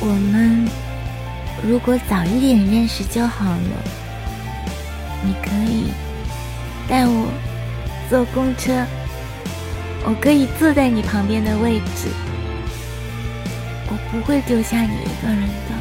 我们如果早一点认识就好了你可以带我坐公车我可以坐在你旁边的位置我不会丢下你一个人的。